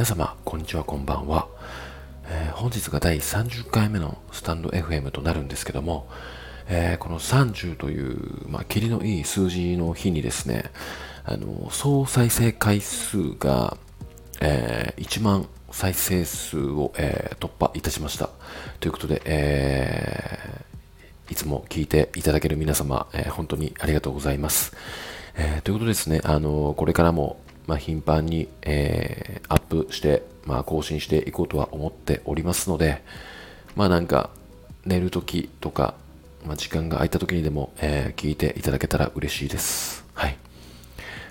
皆様、こんにちは、こんばんは。えー、本日が第30回目のスタンド FM となるんですけども、えー、この30という、まあ、霧のいい数字の日にですね、あの総再生回数が、えー、1万再生数を、え突破いたしました。ということで、えいつも聞いていただける皆様、え本当にありがとうございます。えということですね、あのこれからもまあ、頻繁に、えー、アップして、まあ、更新していこうとは思っておりますので、まあなんか、寝るときとか、まあ、時間が空いたときにでも、えー、聞いていただけたら嬉しいです。はい。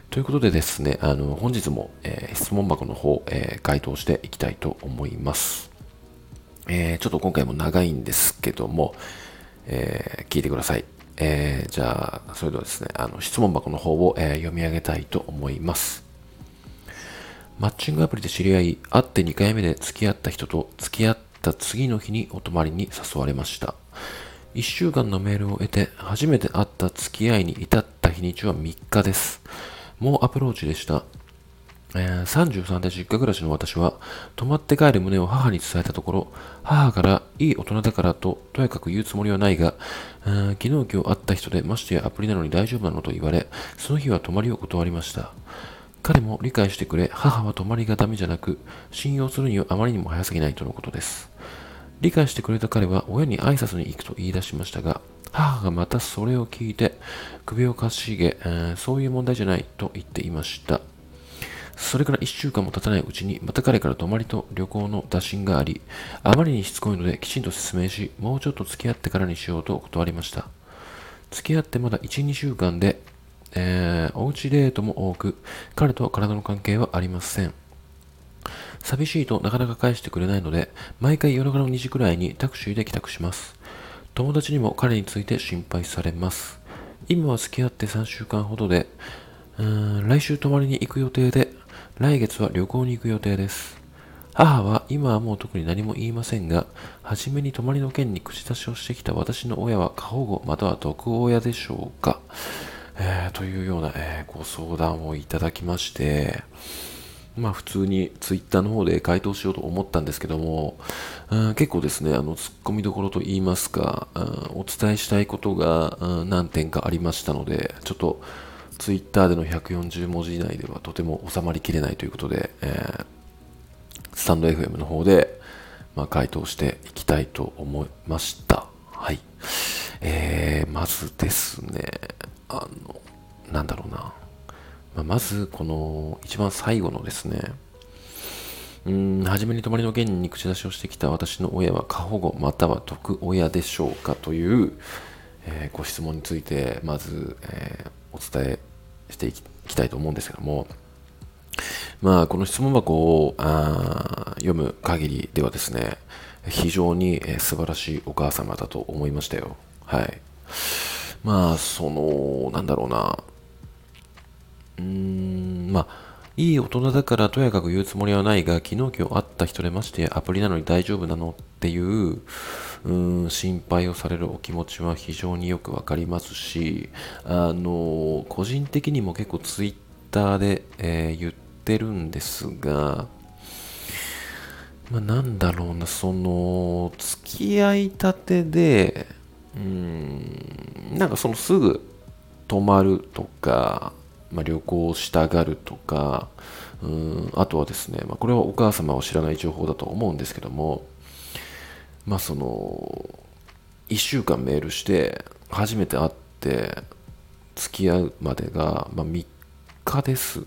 ということでですね、あの、本日も、えー、質問箱の方、えー、回答していきたいと思います。えー、ちょっと今回も長いんですけども、え、聞いてください。え、じゃあ、それではですね、あの質問箱の方を、え、読み上げたいと思います。マッチングアプリで知り合い、会って2回目で付き合った人と付き合った次の日にお泊まりに誘われました。1週間のメールを得て、初めて会った付き合いに至った日にちは3日です。もうアプローチでした。えー、33で実家暮らしの私は、泊まって帰る旨を母に伝えたところ、母からいい大人だからと、とやかく言うつもりはないが、昨日今日会った人でましてやアプリなのに大丈夫なのと言われ、その日は泊まりを断りました。彼も理解してくれ、母は泊まりがダメじゃなく、信用するにはあまりにも早すぎないとのことです。理解してくれた彼は親に挨拶に行くと言い出しましたが、母がまたそれを聞いて、首をかしげ、えー、そういう問題じゃないと言っていました。それから1週間も経たないうちに、また彼から泊まりと旅行の打診があり、あまりにしつこいのできちんと説明し、もうちょっと付き合ってからにしようと断りました。付き合ってまだ1、2週間で、えー、おうちデートも多く、彼と体の関係はありません。寂しいとなかなか返してくれないので、毎回夜中の2時くらいにタクシーで帰宅します。友達にも彼について心配されます。今は付き合って3週間ほどで、うん来週泊まりに行く予定で、来月は旅行に行く予定です。母は今はもう特に何も言いませんが、初めに泊まりの件に口出しをしてきた私の親は過保護または毒親でしょうか。えー、というような、えー、ご相談をいただきまして、まあ普通にツイッターの方で回答しようと思ったんですけども、うん、結構ですね、あの、突っ込みどころと言いますか、うん、お伝えしたいことが、うん、何点かありましたので、ちょっとツイッターでの140文字以内ではとても収まりきれないということで、えー、スタンド FM の方で、まあ、回答していきたいと思いました。はい。えー、まずですね、あの、なんだろうな。まあ、まず、この、一番最後のですね、うん、初めに泊まりの件に口出しをしてきた私の親は過保護または毒親でしょうかという、えー、ご質問について、まず、えー、お伝えしていきたいと思うんですけども、まあ、この質問箱をあ読む限りではですね、非常に、えー、素晴らしいお母様だと思いましたよ。はい。まあ、その、なんだろうな。うーん、まあ、いい大人だからとやかく言うつもりはないが、昨日今日会った人でましてアプリなのに大丈夫なのっていう、うん、心配をされるお気持ちは非常によくわかりますし、あの、個人的にも結構ツイッターで、えー、言ってるんですが、まあ、なんだろうな、その、付き合いたてで、うん、なんかそのすぐ泊まるとか、まあ、旅行したがるとか、うん、あとはですね、まあ、これはお母様を知らない情報だと思うんですけども、まあその、1週間メールして、初めて会って、付き合うまでが、まあ、3日ですっ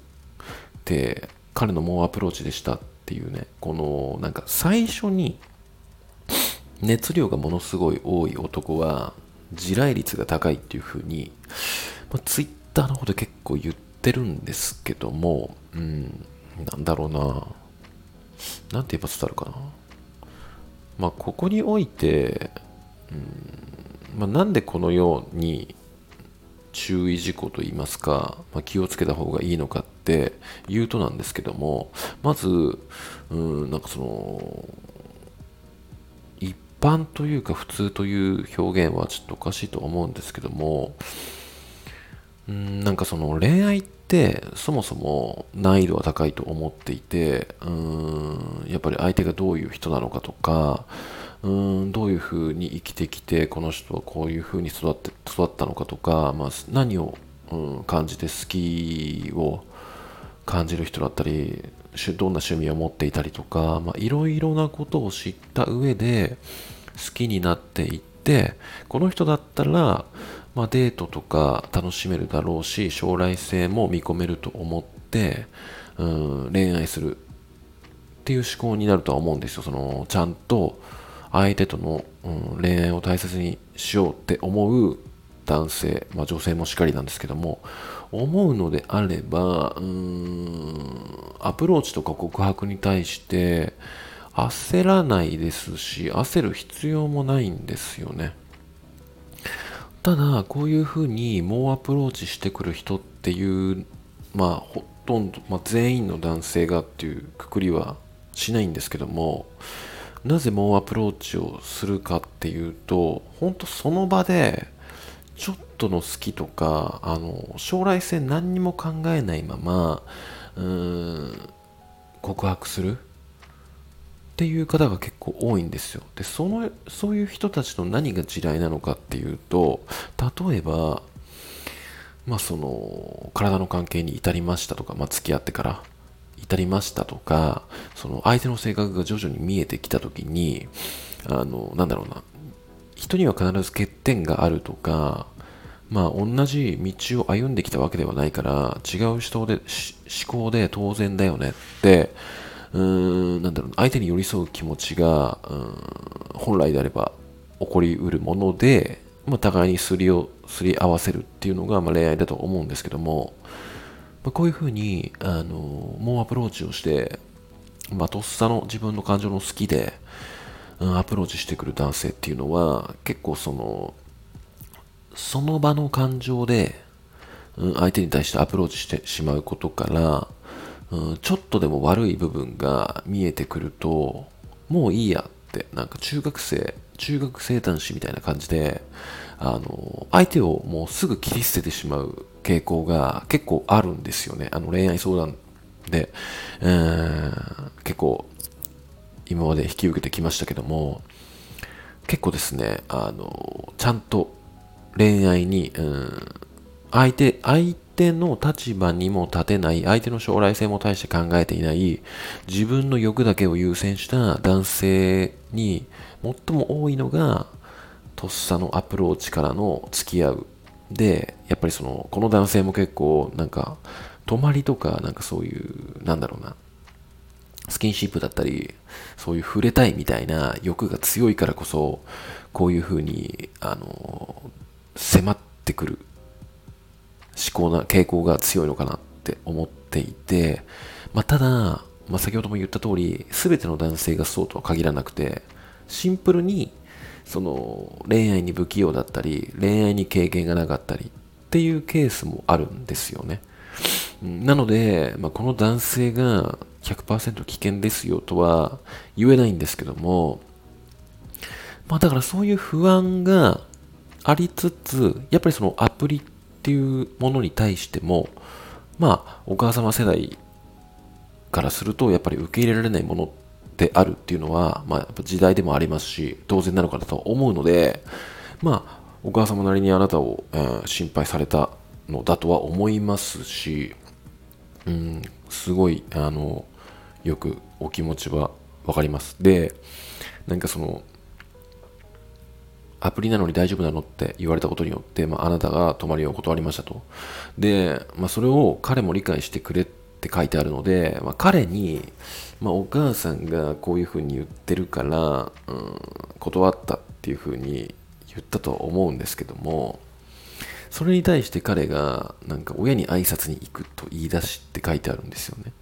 て、彼の猛アプローチでしたっていうね、この、なんか最初に、熱量がものすごい多い男は地雷率が高いっていう風に、まあ、ツイッターの方で結構言ってるんですけども、うん、なんだろうな。なんて言えば伝わるかな。まあ、ここにおいて、うんまあ、なんでこのように注意事項といいますか、まあ、気をつけた方がいいのかって言うとなんですけども、まず、うん、なんかその、般というか普通という表現はちょっとおかしいと思うんですけども、うんなんかその恋愛ってそもそも難易度は高いと思っていてうーんやっぱり相手がどういう人なのかとかうーんどういうふうに生きてきてこの人はこういうふうに育って育ったのかとか、まあ、何を、うん、感じて好きを感じる人だったりどんな趣味を持っていたりとかいろいろなことを知った上で好きになっていってこの人だったらまあ、デートとか楽しめるだろうし将来性も見込めると思って、うん、恋愛するっていう思考になるとは思うんですよ。そのちゃんと相手との、うん、恋愛を大切にしようって思う男性、まあ、女性もしっかりなんですけども思うのであればうーんアプローチとか告白に対して焦らないですし焦る必要もないんですよね。ただこういうふうに猛アプローチしてくる人っていうまあほとんど、まあ、全員の男性がっていうくくりはしないんですけどもなぜ猛アプローチをするかっていうと本当その場でちょっとの好きとかあの将来性何にも考えないままうーん告白する？っていう方が結構多いんですよ。で、その、そういう人たちの何が地雷なのかっていうと、例えば、まあその、体の関係に至りましたとか、まあ付き合ってから至りましたとか、その相手の性格が徐々に見えてきた時に、あの、なんだろうな、人には必ず欠点があるとか、まあ同じ道を歩んできたわけではないから、違う人で、思考で当然だよね。って、うーん、なんだろう、相手に寄り添う気持ちが、うん、本来であれば起こりうるもので、まあ、互いにすりを、すり合わせるっていうのが、まあ、恋愛だと思うんですけども、まあ、こういうふうに、あの、もうアプローチをして、まあ、とっさの自分の感情の好きで、アプローチしてくる男性っていうのは、結構その、その場の感情で、うん、相手に対してアプローチしてしまうことから、うん、ちょっとでも悪い部分が見えてくると、もういいやって、なんか中学生、中学生男子みたいな感じで、あの、相手をもうすぐ切り捨ててしまう傾向が結構あるんですよね。あの恋愛相談で、え、結構今まで引き受けてきましたけども、結構ですね、あの、ちゃんと恋愛に、うん、相手、相手の立場にも立てない、相手の将来性も大して考えていない、自分の欲だけを優先した男性に最も多いのが、とっさのアプローチからの付き合う。で、やっぱりその、この男性も結構、なんか、泊まりとか、なんかそういう、なんだろうな、スキンシップだったり、そういう触れたいみたいな欲が強いからこそ、こういうふうに、あの、迫ってくる思考な傾向が強いのかなって思っていて、まあ、ただ、まあ、先ほども言った通り、全ての男性がそうとは限らなくて、シンプルに、その、恋愛に不器用だったり、恋愛に経験がなかったりっていうケースもあるんですよね。なので、まあ、この男性が100%危険ですよとは言えないんですけども、まあだからそういう不安がありつつ、やっぱりそのアプリっていうものに対しても、まあ、お母様世代からすると、やっぱり受け入れられないものであるっていうのは、まあ、やっぱ時代でもありますし、当然なのかなと思うので、まあ、お母様なりにあなたを、えー、心配されたのだとは思いますし、うん、すごい、あの、よくお気持ちはわかります。で、なんかその、アプリなのに大丈夫なのって言われたことによって、まあ、あなたが泊まりを断りましたと。で、まあ、それを彼も理解してくれって書いてあるので、まあ、彼に、まあ、お母さんがこういうふうに言ってるから、うん、断ったっていうふうに言ったと思うんですけども、それに対して彼が、なんか親に挨拶に行くと言い出しって書いてあるんですよね。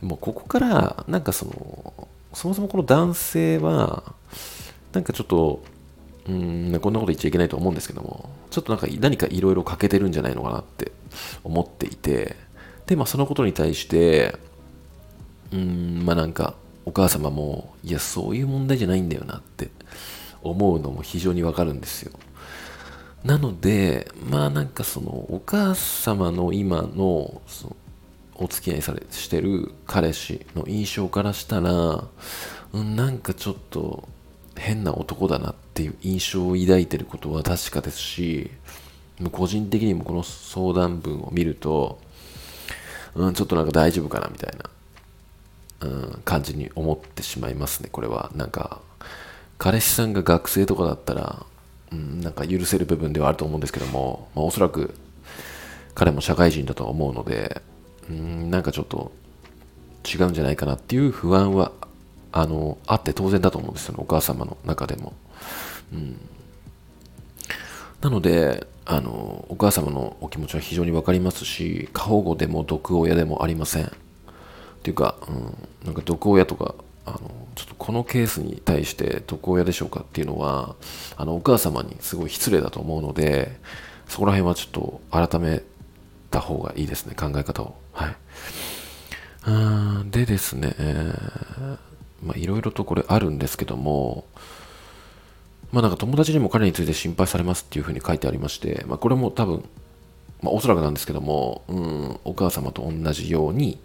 もうここから、なんかその、そもそもこの男性は、なんかちょっと、うん、こんなこと言っちゃいけないと思うんですけども、ちょっとなんか何かいろいろ欠けてるんじゃないのかなって思っていて、で、まあそのことに対して、うん、まあなんか、お母様も、いや、そういう問題じゃないんだよなって思うのも非常にわかるんですよ。なのでまあなんかそのお母様の今のそのお付き合いされしてる彼氏の印象からしたら、うん、なんかちょっと変な男だなってていう印象を抱いてることは確かですし個人的にもこの相談文を見ると、うん、ちょっとなんか大丈夫かなみたいな、うん、感じに思ってしまいますねこれは。なんか彼氏さんが学生とかだったら、うん、なんか許せる部分ではあると思うんですけども、まあ、おそらく彼も社会人だとは思うのでうんなんかちょっと違うんじゃないかなっていう不安はあのあって当然だと思うんですよねお母様の中でも、うん、なのであのお母様のお気持ちは非常に分かりますし過保護でも毒親でもありません。っていうか、うん、なんか毒親とかあのちょっとこのケースに対して毒親でしょうかっていうのはあのお母様にすごい失礼だと思うのでそこら辺はちょっと改めた方がいいですね考え方を。はい。でですね、えー、まあいろいろとこれあるんですけどもまあなんか友達にも彼について心配されますっていうふうに書いてありまして、まあこれも多分、まあおそらくなんですけども、うん、お母様と同じように、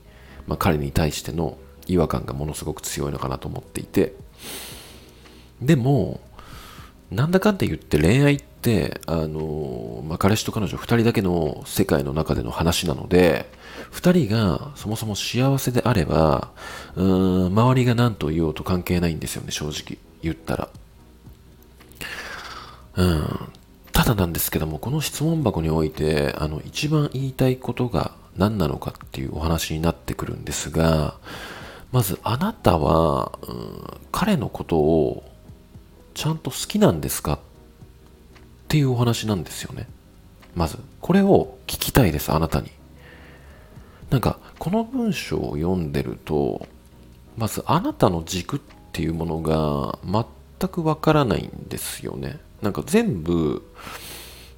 まあ彼に対しての違和感がものすごく強いのかなと思っていて、でも、なんだかんだ言って恋愛って、あの、まあ、彼氏と彼女2人だけの世界の中での話なので、2人がそもそも幸せであれば、うん、周りが何と言おうと関係ないんですよね、正直言ったら。うん。ただなんですけども、この質問箱において、あの、一番言いたいことが何なのかっていうお話になってくるんですが、まずあなたは、うん、彼のことをちゃんと好きなんですかっていうお話なんですよね。まず、これを聞きたいです、あなたに。なんか、この文章を読んでると、まずあなたの軸っていうものが全くわからないんですよね。なんか全部、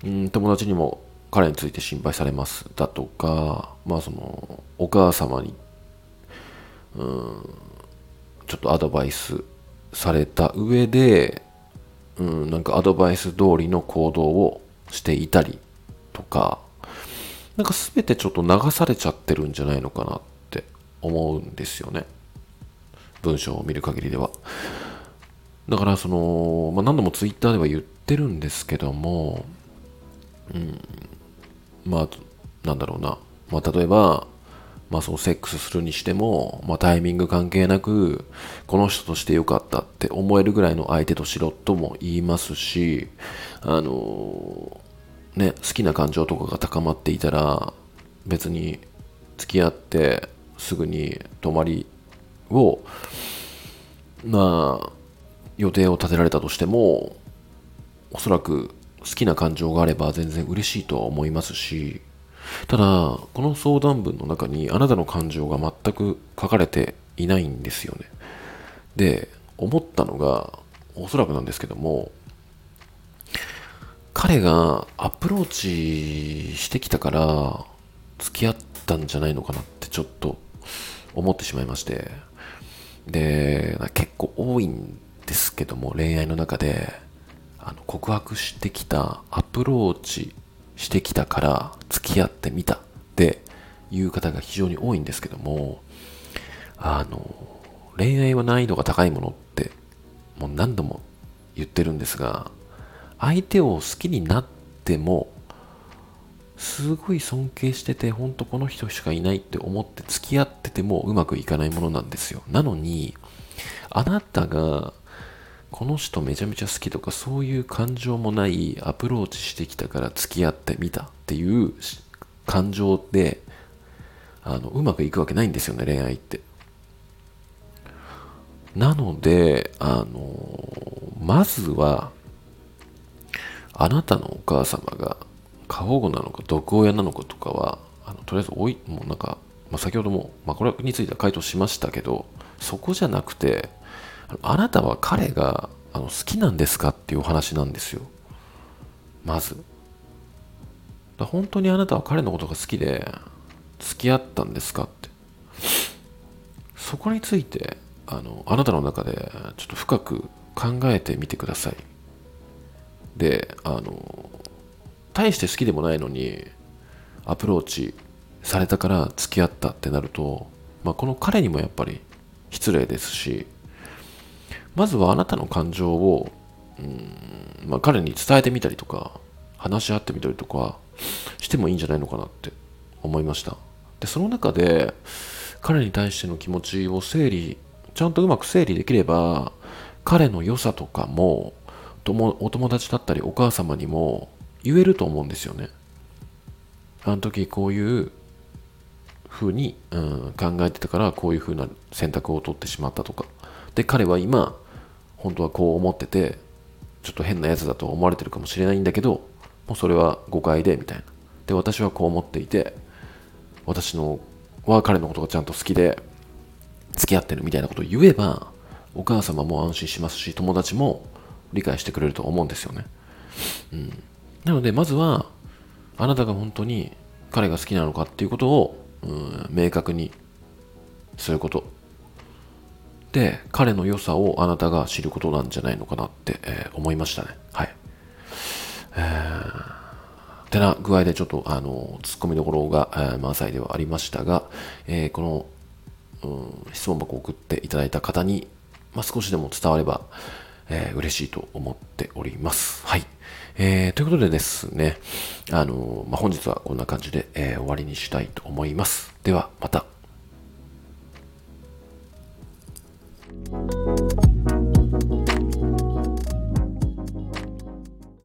うん、友達にも彼について心配されますだとか、まあその、お母様に、うん、ちょっとアドバイスされた上で、うん、なんかアドバイス通りの行動をしていたりとか、なんか全てちょっと流されちゃってるんじゃないのかなって思うんですよね。文章を見る限りでは。だからその、まあ、何度もツイッターでは言ってるんですけども、うん、まあ、なんだろうな。まあ、例えば、まあ、そう、セックスするにしても、まあ、タイミング関係なく、この人としてよかったって思えるぐらいの相手としろとも言いますし、あのね、好きな感情とかが高まっていたら、別に付き合ってすぐに泊まりを、まあ、予定を立てられたとしても、おそらく好きな感情があれば全然嬉しいとは思いますし、ただ、この相談文の中にあなたの感情が全く書かれていないんですよね。で、思ったのが、おそらくなんですけども、彼がアプローチしてきたから付き合ったんじゃないのかなってちょっと思ってしまいまして。で、結構多いんですけども恋愛の中であの告白してきたアプローチしてきたから付き合ってみたっていう方が非常に多いんですけどもあの恋愛は難易度が高いものってもう何度も言ってるんですが相手を好きになってもすごい尊敬してて本当この人しかいないって思って付き合っててもうまくいかないものなんですよ。なのにあなたがこの人めちゃめちゃ好きとかそういう感情もないアプローチしてきたから付き合ってみたっていう感情であのうまくいくわけないんですよね恋愛って。なのであのまずはあなたのお母様が過保護なのか毒親なのかとかはあのとりあえずおいもうなんか、まあ、先ほども、まあ、これについては回答しましたけどそこじゃなくてあなたは彼があの好きなんですかっていうお話なんですよ。まず。本当にあなたは彼のことが好きで付き合ったんですかって。そこについてあのあなたの中でちょっと深く考えてみてください。で、あの、大して好きでもないのにアプローチされたから付き合ったってなると、まあ、この彼にもやっぱり失礼ですしまずはあなたの感情を、うんまあ、彼に伝えてみたりとか話し合ってみたりとかしてもいいんじゃないのかなって思いました。でその中で彼に対しての気持ちを整理ちゃんとうまく整理できれば彼の良さとかもお友達だったりお母様にも言えると思うんですよね。あの時こういうふうに、うん、考えてたからこういうふうな選択を取ってしまったとか。で彼は今本当はこう思っててちょっと変なやつだと思われてるかもしれないんだけどもうそれは誤解でみたいな。で私はこう思っていて私のは彼のことがちゃんと好きで付き合ってるみたいなことを言えばお母様も安心しますし友達も理解してくれると思うんですよね、うん、なのでまずはあなたが本当に彼が好きなのかっていうことを、うん、明確にすること。で彼の良さをあなたが知ることなんじゃないのかなって、えー、思いましたねはいえー、てな具合でちょっとあのツッコミどころが、えー、満載ではありましたが、えー、この、うん、質問箱を送っていただいた方に、まあ、少しでも伝われば、えー、嬉しいと思っております。はい。えー、ということでですね、あのまあ、本日はこんな感じで、え、終わりにしたいと思います。では、また。you